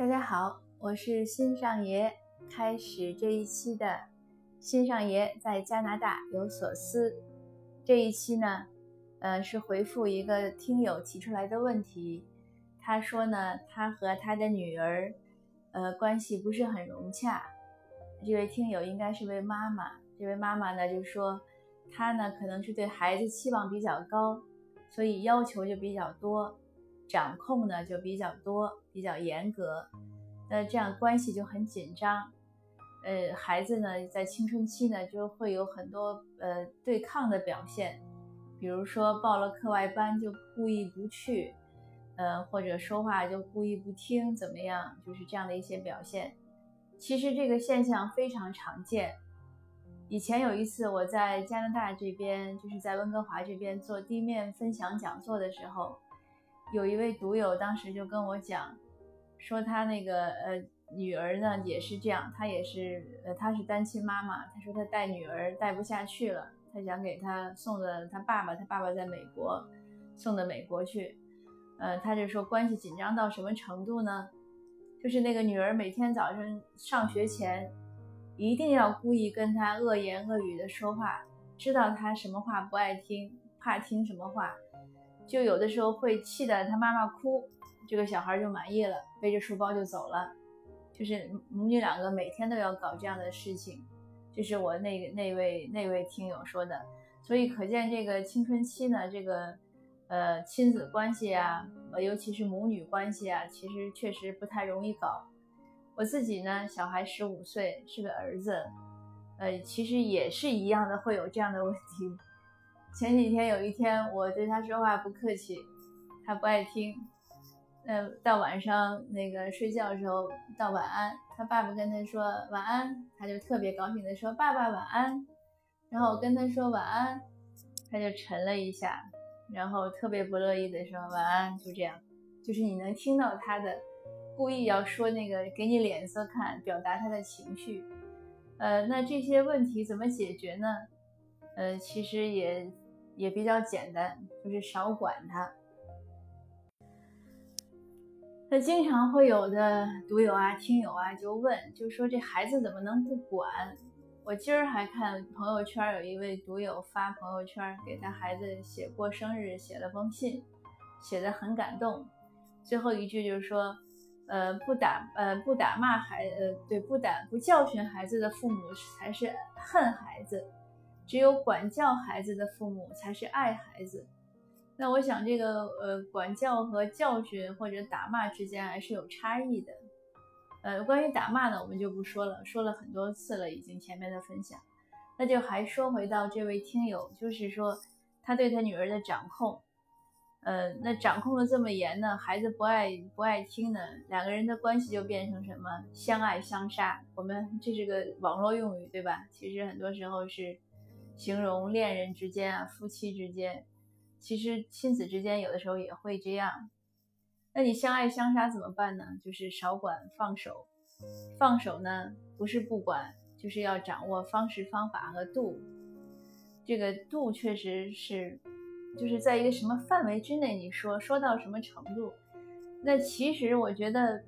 大家好，我是新上爷。开始这一期的新上爷在加拿大有所思。这一期呢，呃，是回复一个听友提出来的问题。他说呢，他和他的女儿，呃，关系不是很融洽。这位听友应该是位妈妈。这位妈妈呢，就说她呢，可能是对孩子期望比较高，所以要求就比较多。掌控呢就比较多，比较严格，那这样关系就很紧张。呃，孩子呢在青春期呢就会有很多呃对抗的表现，比如说报了课外班就故意不去，呃或者说话就故意不听，怎么样？就是这样的一些表现。其实这个现象非常常见。以前有一次我在加拿大这边，就是在温哥华这边做地面分享讲座的时候。有一位读友当时就跟我讲，说他那个呃女儿呢也是这样，她也是呃她是单亲妈妈，她说她带女儿带不下去了，她想给她送的她爸爸，她爸爸在美国，送到美国去，呃她就说关系紧张到什么程度呢？就是那个女儿每天早上上学前，一定要故意跟她恶言恶语的说话，知道她什么话不爱听，怕听什么话。就有的时候会气得他妈妈哭，这个小孩就满意了，背着书包就走了。就是母女两个每天都要搞这样的事情，这是我那个那位那位听友说的。所以可见这个青春期呢，这个呃亲子关系啊，尤其是母女关系啊，其实确实不太容易搞。我自己呢，小孩十五岁，是个儿子，呃，其实也是一样的，会有这样的问题。前几天有一天，我对他说话不客气，他不爱听。呃，到晚上那个睡觉的时候，到晚安，他爸爸跟他说晚安，他就特别高兴的说爸爸晚安。然后我跟他说晚安，他就沉了一下，然后特别不乐意的说晚安。就这样，就是你能听到他的故意要说那个给你脸色看，表达他的情绪。呃，那这些问题怎么解决呢？呃，其实也也比较简单，就是少管他。那经常会有的读友啊、听友啊就问，就说这孩子怎么能不管？我今儿还看朋友圈，有一位读友发朋友圈给他孩子写过生日，写了封信，写的很感动。最后一句就是说，呃，不打呃不打骂孩呃对不打不教训孩子的父母才是恨孩子。只有管教孩子的父母才是爱孩子。那我想，这个呃，管教和教训或者打骂之间还是有差异的。呃，关于打骂呢，我们就不说了，说了很多次了，已经前面的分享。那就还说回到这位听友，就是说他对他女儿的掌控，呃，那掌控的这么严呢，孩子不爱不爱听呢，两个人的关系就变成什么相爱相杀。我们这是个网络用语，对吧？其实很多时候是。形容恋人之间啊，夫妻之间，其实亲子之间有的时候也会这样。那你相爱相杀怎么办呢？就是少管，放手。放手呢，不是不管，就是要掌握方式方法和度。这个度确实是，就是在一个什么范围之内，你说说到什么程度？那其实我觉得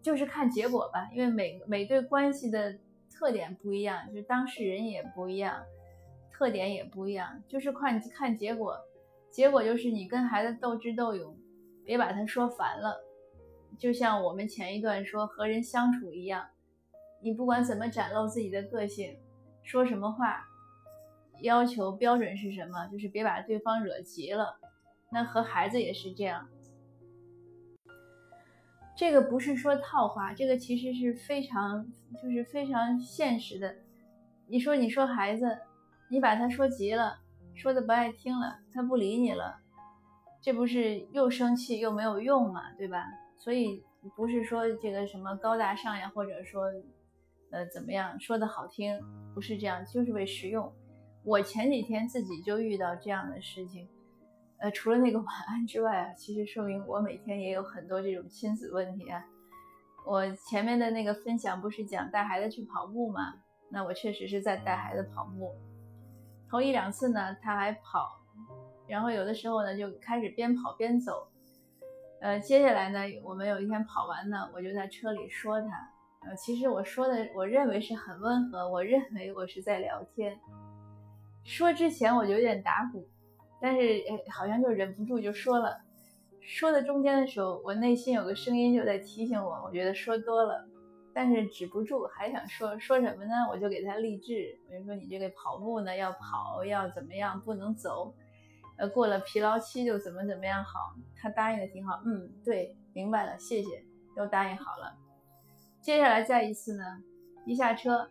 就是看结果吧，因为每每对关系的特点不一样，就是当事人也不一样。特点也不一样，就是看看结果，结果就是你跟孩子斗智斗勇，别把他说烦了。就像我们前一段说和人相处一样，你不管怎么展露自己的个性，说什么话，要求标准是什么，就是别把对方惹急了。那和孩子也是这样，这个不是说套话，这个其实是非常就是非常现实的。你说你说孩子。你把他说急了，说的不爱听了，他不理你了，这不是又生气又没有用嘛，对吧？所以不是说这个什么高大上呀，或者说，呃，怎么样说的好听，不是这样，就是为实用。我前几天自己就遇到这样的事情，呃，除了那个晚安之外啊，其实说明我每天也有很多这种亲子问题啊。我前面的那个分享不是讲带孩子去跑步吗？那我确实是在带孩子跑步。头一两次呢，他还跑，然后有的时候呢就开始边跑边走，呃，接下来呢，我们有一天跑完呢，我就在车里说他。呃，其实我说的，我认为是很温和，我认为我是在聊天。说之前我就有点打鼓，但是哎好像就忍不住就说了。说的中间的时候，我内心有个声音就在提醒我，我觉得说多了，但是止不住，还想说说什么呢？我就给他励志，我就说你这个跑步呢要跑，要怎么样，不能走。呃，过了疲劳期就怎么怎么样好。他答应的挺好，嗯，对，明白了，谢谢，都答应好了。接下来再一次呢，一下车，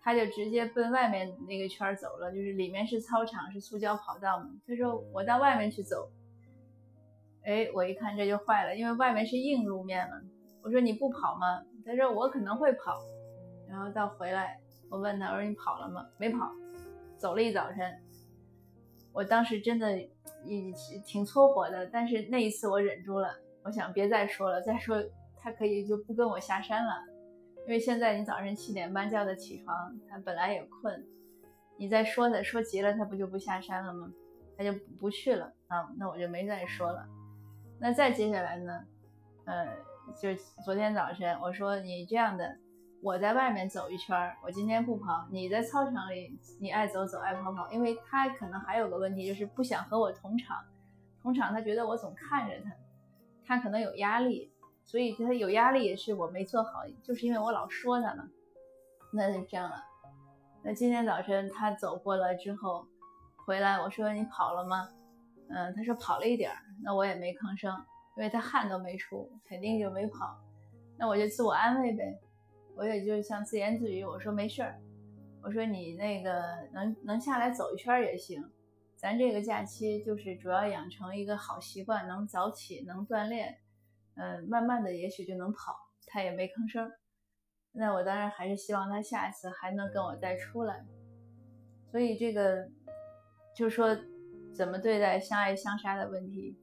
他就直接奔外面那个圈走了，就是里面是操场，是塑胶跑道嘛。他说我到外面去走。哎，我一看这就坏了，因为外面是硬路面嘛。我说你不跑吗？他说我可能会跑。然后到回来，我问他，我说你跑了吗？没跑，走了一早晨。我当时真的也挺搓火的，但是那一次我忍住了，我想别再说了，再说。他可以就不跟我下山了，因为现在你早晨七点半叫他起床，他本来也困，你再说他说急了，他不就不下山了吗？他就不去了啊，那我就没再说了。那再接下来呢？呃，就昨天早晨我说你这样的，我在外面走一圈，我今天不跑，你在操场里你爱走走爱跑跑，因为他可能还有个问题就是不想和我同场，同场他觉得我总看着他，他可能有压力。所以他有压力也是我没做好，就是因为我老说他嘛。那就这样了。那今天早晨他走过来之后回来，我说你跑了吗？嗯，他说跑了一点儿。那我也没吭声，因为他汗都没出，肯定就没跑。那我就自我安慰呗，我也就像自言自语，我说没事儿。我说你那个能能下来走一圈也行。咱这个假期就是主要养成一个好习惯，能早起，能锻炼。嗯，慢慢的也许就能跑，他也没吭声。那我当然还是希望他下一次还能跟我再出来。所以这个就说怎么对待相爱相杀的问题，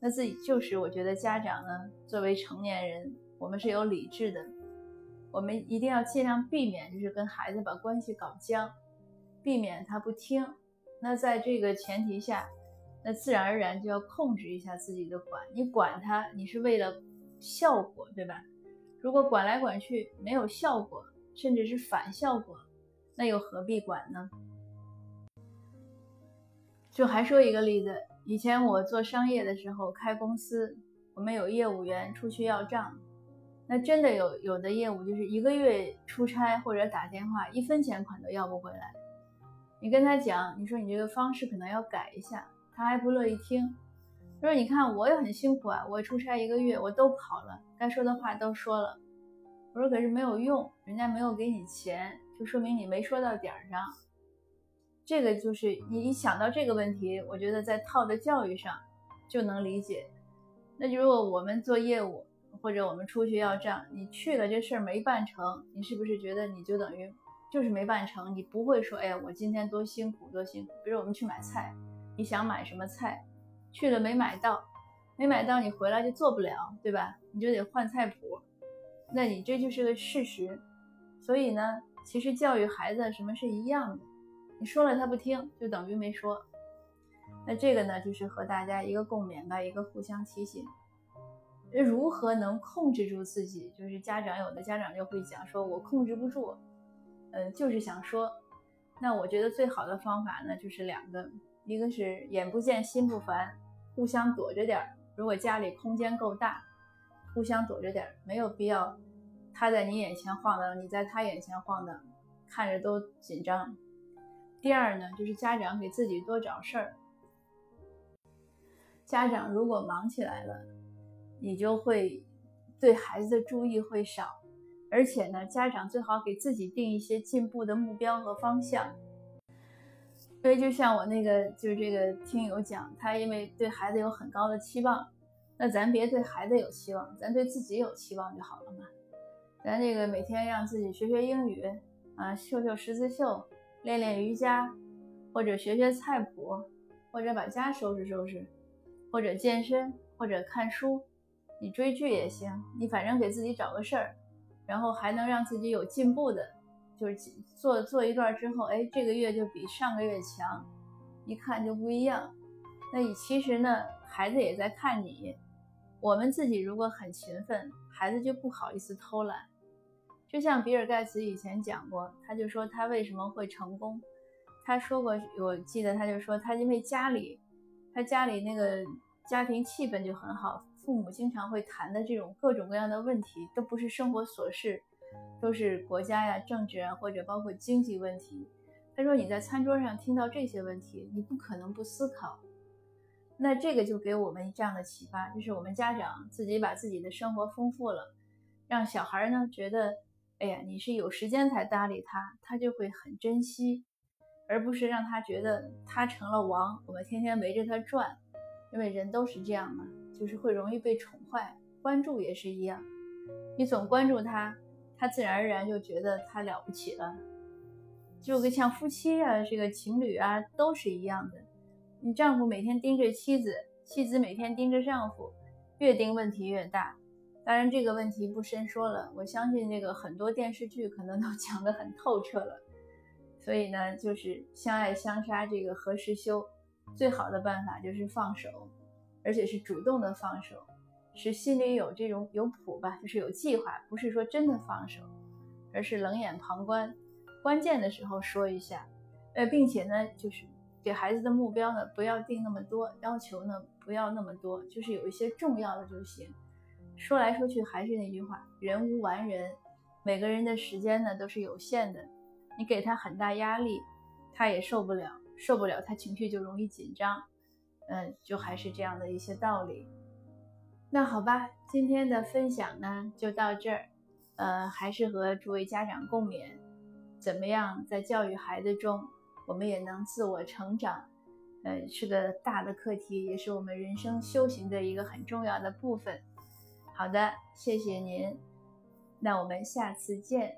那自己就是我觉得家长呢，作为成年人，我们是有理智的，我们一定要尽量避免就是跟孩子把关系搞僵，避免他不听。那在这个前提下。那自然而然就要控制一下自己的管，你管他，你是为了效果，对吧？如果管来管去没有效果，甚至是反效果，那又何必管呢？就还说一个例子，以前我做商业的时候，开公司，我们有业务员出去要账，那真的有有的业务就是一个月出差或者打电话，一分钱款都要不回来。你跟他讲，你说你这个方式可能要改一下。他还不乐意听，他说：“你看我也很辛苦啊，我出差一个月，我都跑了，该说的话都说了。”我说：“可是没有用，人家没有给你钱，就说明你没说到点儿上。”这个就是你一想到这个问题，我觉得在套的教育上就能理解。那就如果我们做业务或者我们出去要账，你去了这事儿没办成，你是不是觉得你就等于就是没办成？你不会说：“哎呀，我今天多辛苦多辛苦。”比如我们去买菜。你想买什么菜，去了没买到，没买到你回来就做不了，对吧？你就得换菜谱，那你这就是个事实。所以呢，其实教育孩子什么是一样的，你说了他不听，就等于没说。那这个呢，就是和大家一个共勉吧，一个互相提醒。如何能控制住自己？就是家长有的家长就会讲说，我控制不住，嗯，就是想说。那我觉得最好的方法呢，就是两个。一个是眼不见心不烦，互相躲着点儿。如果家里空间够大，互相躲着点儿，没有必要他在你眼前晃荡，你在他眼前晃荡，看着都紧张。第二呢，就是家长给自己多找事儿。家长如果忙起来了，你就会对孩子的注意会少，而且呢，家长最好给自己定一些进步的目标和方向。所以就像我那个就是这个听友讲，他因为对孩子有很高的期望，那咱别对孩子有期望，咱对自己有期望就好了嘛。咱这个每天让自己学学英语啊，绣绣十字绣，练练瑜伽，或者学学菜谱，或者把家收拾收拾，或者健身，或者看书，你追剧也行，你反正给自己找个事儿，然后还能让自己有进步的。就是做做一段之后，哎，这个月就比上个月强，一看就不一样。那你其实呢，孩子也在看你，我们自己如果很勤奋，孩子就不好意思偷懒。就像比尔盖茨以前讲过，他就说他为什么会成功。他说过，我记得他就说他因为家里，他家里那个家庭气氛就很好，父母经常会谈的这种各种各样的问题，都不是生活琐事，都是国家呀、政治啊，或者包括经济问题。他说你在餐桌上听到这些问题，你不可能不思考。那这个就给我们这样的启发，就是我们家长自己把自己的生活丰富了，让小孩呢觉得，哎呀，你是有时间才搭理他，他就会很珍惜。而不是让他觉得他成了王，我们天天围着他转，因为人都是这样嘛，就是会容易被宠坏。关注也是一样，你总关注他，他自然而然就觉得他了不起了。就跟像夫妻啊，这个情侣啊，都是一样的。你丈夫每天盯着妻子，妻子每天盯着丈夫，越盯问题越大。当然这个问题不深说了，我相信这个很多电视剧可能都 讲得很透彻了。所以呢，就是相爱相杀，这个何时休？最好的办法就是放手，而且是主动的放手，是心里有这种有谱吧，就是有计划，不是说真的放手，而是冷眼旁观，关键的时候说一下，呃，并且呢，就是给孩子的目标呢，不要定那么多，要求呢不要那么多，就是有一些重要的就行。说来说去还是那句话，人无完人，每个人的时间呢都是有限的。你给他很大压力，他也受不了，受不了他情绪就容易紧张，嗯，就还是这样的一些道理。那好吧，今天的分享呢就到这儿，呃，还是和诸位家长共勉，怎么样在教育孩子中，我们也能自我成长，呃，是个大的课题，也是我们人生修行的一个很重要的部分。好的，谢谢您，那我们下次见。